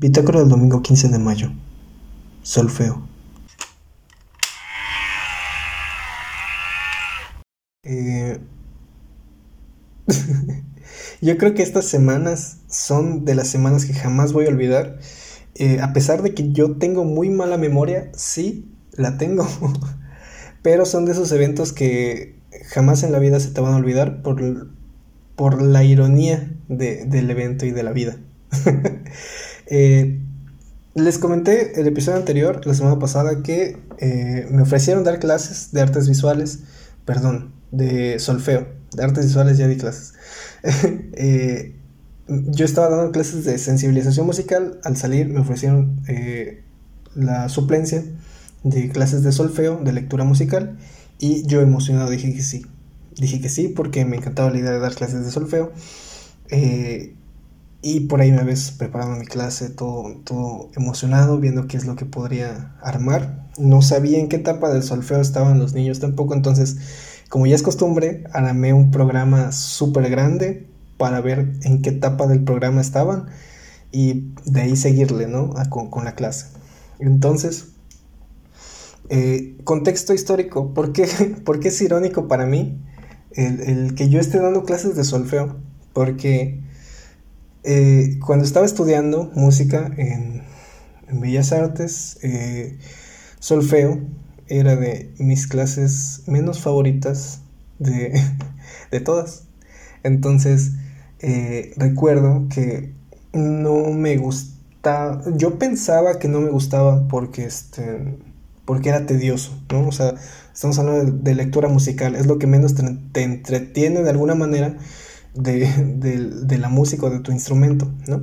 Bitácora del domingo 15 de mayo. Solfeo. Eh, yo creo que estas semanas son de las semanas que jamás voy a olvidar. Eh, a pesar de que yo tengo muy mala memoria, sí, la tengo. Pero son de esos eventos que jamás en la vida se te van a olvidar por, por la ironía del evento y de la vida. Eh, les comenté el episodio anterior, la semana pasada, que eh, me ofrecieron dar clases de artes visuales, perdón, de solfeo, de artes visuales ya di clases. Eh, yo estaba dando clases de sensibilización musical, al salir me ofrecieron la suplencia de clases de solfeo, de lectura musical, y yo emocionado dije que sí. Dije que sí porque me encantaba la idea de dar clases de solfeo. Y por ahí me ves preparando mi clase, todo, todo emocionado, viendo qué es lo que podría armar. No sabía en qué etapa del solfeo estaban los niños tampoco, entonces, como ya es costumbre, armé un programa súper grande para ver en qué etapa del programa estaban y de ahí seguirle, ¿no? con, la clase. Entonces, eh, contexto histórico, ¿por qué, porque es irónico para mí el, el que yo esté dando clases de solfeo? Porque eh, cuando estaba estudiando música en, Bellas Artes, eh, solfeo era de mis clases menos favoritas de, todas. Entonces, eh, recuerdo que no me gustaba, yo pensaba que no me gustaba porque, este, porque era tedioso, ¿no? O sea, estamos hablando de, lectura musical, es lo que menos te entretiene de alguna manera de, la música o de tu instrumento, ¿no?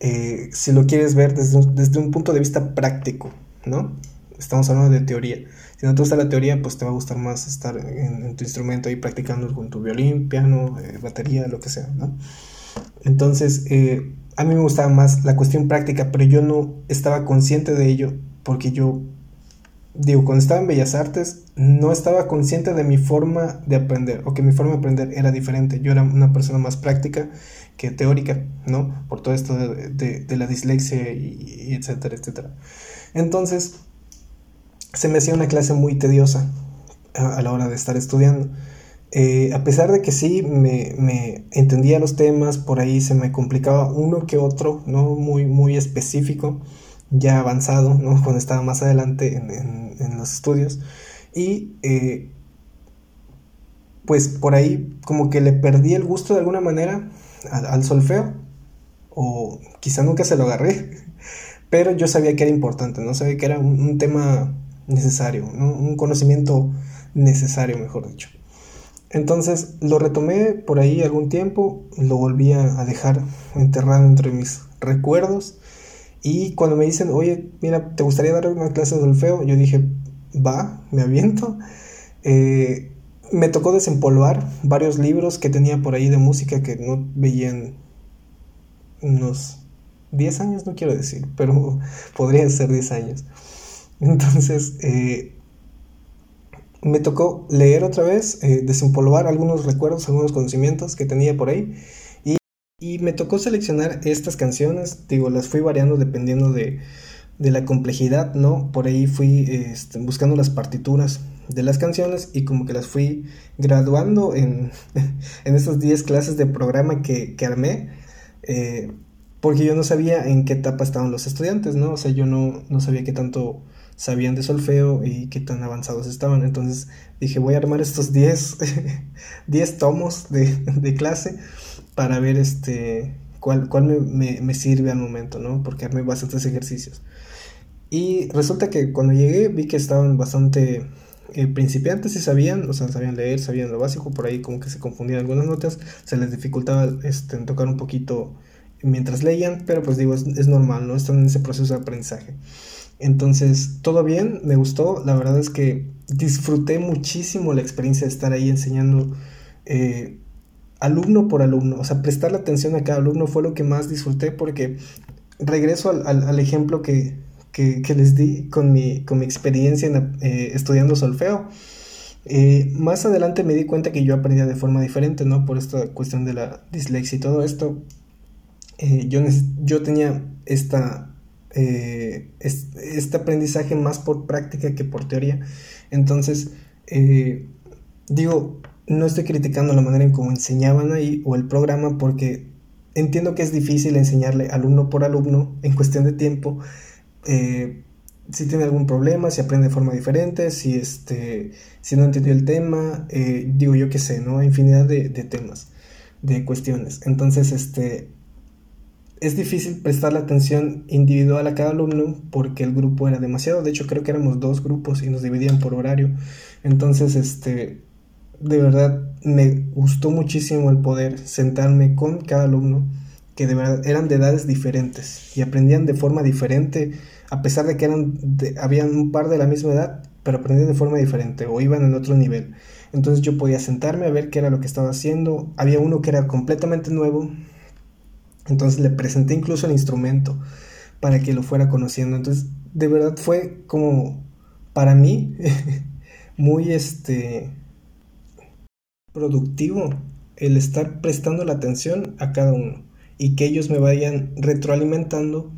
Eh, si lo quieres ver desde, desde, un punto de vista práctico, ¿no? Estamos hablando de teoría. Si no te gusta la teoría, pues te va a gustar más estar en, tu instrumento ahí practicando con tu violín, piano, eh, batería, lo que sea, ¿no? Entonces, eh, a mí me gustaba más la cuestión práctica, pero yo no estaba consciente de ello porque yo digo, cuando estaba en Bellas Artes, no estaba consciente de mi forma de aprender, o que mi forma de aprender era diferente. Yo era una persona más práctica que teórica, ¿no? Por todo esto de, la dislexia y, etcétera, etcétera. Entonces, se me hacía una clase muy tediosa a, la hora de estar estudiando. Eh, a pesar de que sí me, me, entendía los temas, por ahí se me complicaba uno que otro, ¿no? Muy, muy específico ya avanzado, ¿no? cuando estaba más adelante en, los estudios. Y eh, pues por ahí como que le perdí el gusto de alguna manera al, solfeo, o quizá nunca se lo agarré, pero yo sabía que era importante, ¿no? Sabía que era un, tema necesario, un conocimiento necesario, mejor dicho. Entonces lo retomé por ahí algún tiempo, lo volví a dejar enterrado entre mis recuerdos y cuando me dicen, oye, mira, ¿te gustaría dar una clase de solfeo? Yo dije, va, me aviento. Eh, me tocó desempolvar varios libros que tenía por ahí de música que no veían unos 10 años, no quiero decir, pero podría ser 10 años. Entonces, eh, me tocó leer otra vez, eh, desempolvar algunos recuerdos, algunos conocimientos que tenía por ahí y me tocó seleccionar estas canciones, digo, las fui variando dependiendo de, la complejidad, ¿no? Por ahí fui este, buscando las partituras de las canciones y como que las fui graduando en, en esas 10 clases de programa que, armé, eh, porque yo no sabía en qué etapa estaban los estudiantes, ¿no? O sea, yo no, no sabía qué tanto sabían de solfeo y qué tan avanzados estaban. Entonces dije, voy a armar estos 10, 10 tomos de clase para ver este cuál, cuál me, sirve al momento, ¿no? Porque armé bastantes ejercicios. Y resulta que cuando llegué vi que estaban bastante eh, principiantes y sabían, o sea, sabían leer, sabían lo básico, por ahí como que se confundían algunas notas, se les dificultaba este, tocar un poquito mientras leían, pero pues digo, es, es normal, ¿no? Están en ese proceso de aprendizaje. Entonces, todo bien, me gustó, la verdad es que disfruté muchísimo la experiencia de estar ahí enseñando eh, alumno por alumno, o sea, prestarle atención a cada alumno fue lo que más disfruté porque regreso al, ejemplo que, les di con mi, con mi experiencia eh, estudiando solfeo. Eh, más adelante me di cuenta que yo aprendía de forma diferente, ¿no? Por esta cuestión de la dislexia y todo esto. Eh, yo, yo tenía esta, eh, este aprendizaje más por práctica que por teoría. Entonces, digo, no estoy criticando la manera en cómo enseñaban ahí o el programa porque entiendo que es difícil enseñarle alumno por alumno en cuestión de tiempo. Eh, si tiene algún problema, si aprende de forma diferente, si, este, si no entendió el tema, eh, digo yo que sé, ¿no? Infinidad de, de, temas, de cuestiones. Entonces, este, es difícil prestarle atención individual a cada alumno porque el grupo era demasiado. De hecho, creo que éramos dos grupos y nos dividían por horario. Entonces, este, de verdad me gustó muchísimo el poder sentarme con cada alumno que de verdad eran de edades diferentes y aprendían de forma diferente a pesar de que eran habían un par de la misma edad, pero aprendían de forma diferente o iban en otro nivel. Entonces yo podía sentarme a ver qué era lo que estaba haciendo. Había uno que era completamente nuevo, entonces le presenté incluso el instrumento para que lo fuera conociendo. Entonces, de verdad fue como para mí muy este productivo el estar prestando la atención a cada uno y que ellos me vayan retroalimentando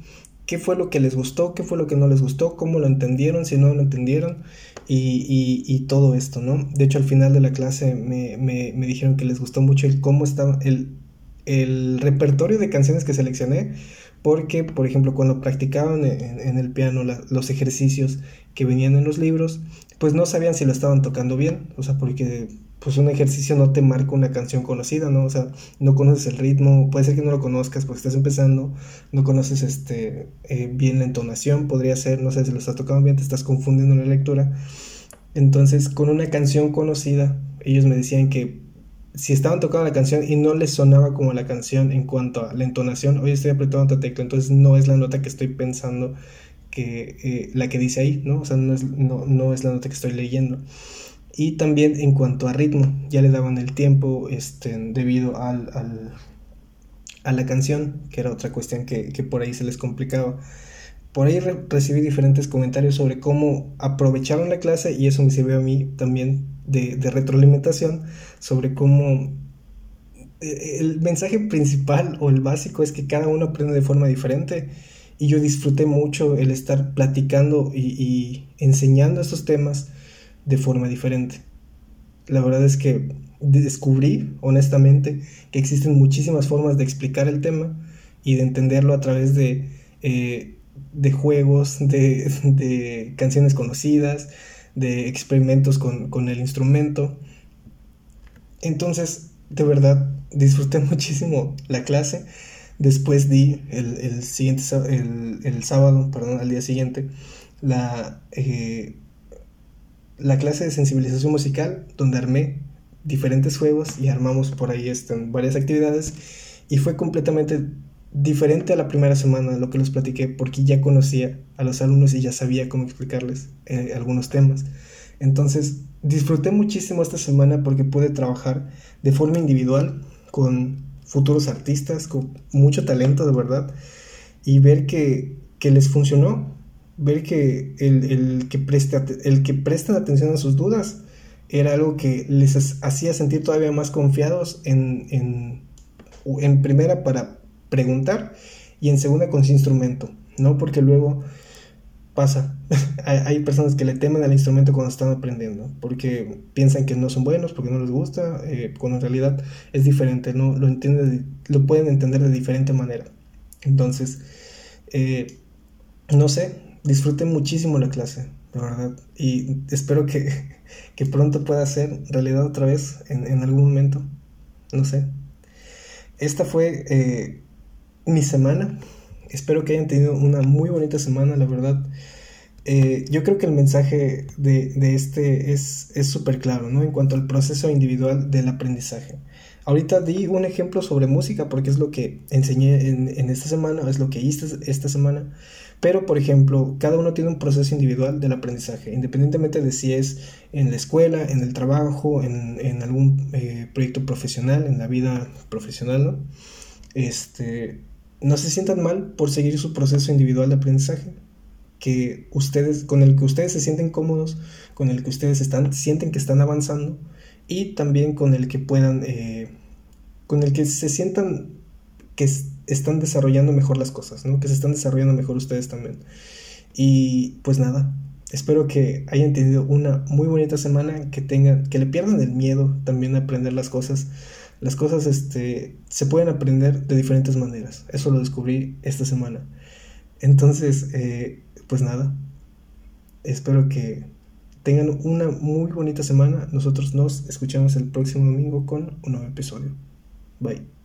qué fue lo que les gustó, qué fue lo que no les gustó, cómo lo entendieron, si no lo entendieron y, todo esto, ¿no? De hecho, al final de la clase me, dijeron que les gustó mucho el cómo estaba el, el repertorio de canciones que seleccioné, porque, por ejemplo, cuando practicaban en, el piano los ejercicios que venían en los libros, pues no sabían si lo estaban tocando bien, o sea, porque pues un ejercicio no te marca una canción conocida, ¿no? O sea, no conoces el ritmo, puede ser que no lo conozcas porque estás empezando, no conoces este eh, bien la entonación, podría ser, no sé si lo estás tocando bien, te estás confundiendo en la lectura. Entonces, con una canción conocida, ellos me decían que si estaban tocando la canción y no les sonaba como la canción en cuanto a la entonación, hoy estoy apretando otra tecla, entonces no es la nota que estoy pensando que eh, la que dice ahí, ¿no? O sea, no es, no, no es la nota que estoy leyendo y también en cuanto a ritmo, ya le daban el tiempo este, debido al, a la canción, que era otra cuestión que, por ahí se les complicaba. Por ahí recibí diferentes comentarios sobre cómo aprovecharon la clase y eso me sirvió a mí también de, de retroalimentación sobre cómo eh, el mensaje principal o el básico es que cada uno aprende de forma diferente y yo disfruté mucho el estar platicando y, y enseñando estos temas de forma diferente. La verdad es que descubrí, honestamente, que existen muchísimas formas de explicar el tema y de entenderlo a través de, eh, de juegos, de, de, canciones conocidas, de experimentos con, el instrumento. Entonces, de verdad, disfruté muchísimo la clase. Después di el, siguiente el, el, sábado, perdón, al día siguiente, la, eh, la clase de sensibilización musical, donde armé diferentes juegos y armamos por ahí este, varias actividades y fue completamente diferente a la primera semana lo que les platiqué porque ya conocía a los alumnos y ya sabía cómo explicarles eh, algunos temas. Entonces disfruté muchísimo esta semana porque pude trabajar de forma individual con futuros artistas con mucho talento de verdad y ver que, que les funcionó ver que el, que preste, el que prestan atención a sus dudas era algo que les hacía sentir todavía más confiados en, en, en primera para preguntar y en segunda con su instrumento, ¿no? Porque luego pasa, hay personas que le temen al instrumento cuando están aprendiendo, porque piensan que no son buenos, porque no les gusta, eh, cuando en realidad es diferente, ¿no? Lo, entiende, lo pueden entender de diferente manera. Entonces, eh, no sé, disfruté muchísimo la clase, la verdad. Y espero que, pronto pueda ser realidad otra vez en, algún momento. No sé. Esta fue eh, mi semana. Espero que hayan tenido una muy bonita semana, la verdad. Eh, yo creo que el mensaje de, este es súper claro, ¿no? En cuanto al proceso individual del aprendizaje. Ahorita di un ejemplo sobre música porque es lo que enseñé en, en esta semana, es lo que hice esta semana. Pero, por ejemplo, cada uno tiene un proceso individual del aprendizaje, independientemente de si es en la escuela, en el trabajo, en, algún eh, proyecto profesional, en la vida profesional, ¿no? Este, no se sientan mal por seguir su proceso individual de aprendizaje, que ustedes, con el que ustedes se sienten cómodos, con el que ustedes están, sienten que están avanzando y también con el que puedan, eh, con el que se sientan que están desarrollando mejor las cosas, ¿no? Que se están desarrollando mejor ustedes también. Y pues nada, espero que hayan tenido una muy bonita semana, que tengan, que le pierdan el miedo también a aprender las cosas. Las cosas este, se pueden aprender de diferentes maneras. Eso lo descubrí esta semana. Entonces, eh, pues nada, espero que tengan una muy bonita semana. Nosotros nos escuchamos el próximo domingo con un nuevo episodio. Bye.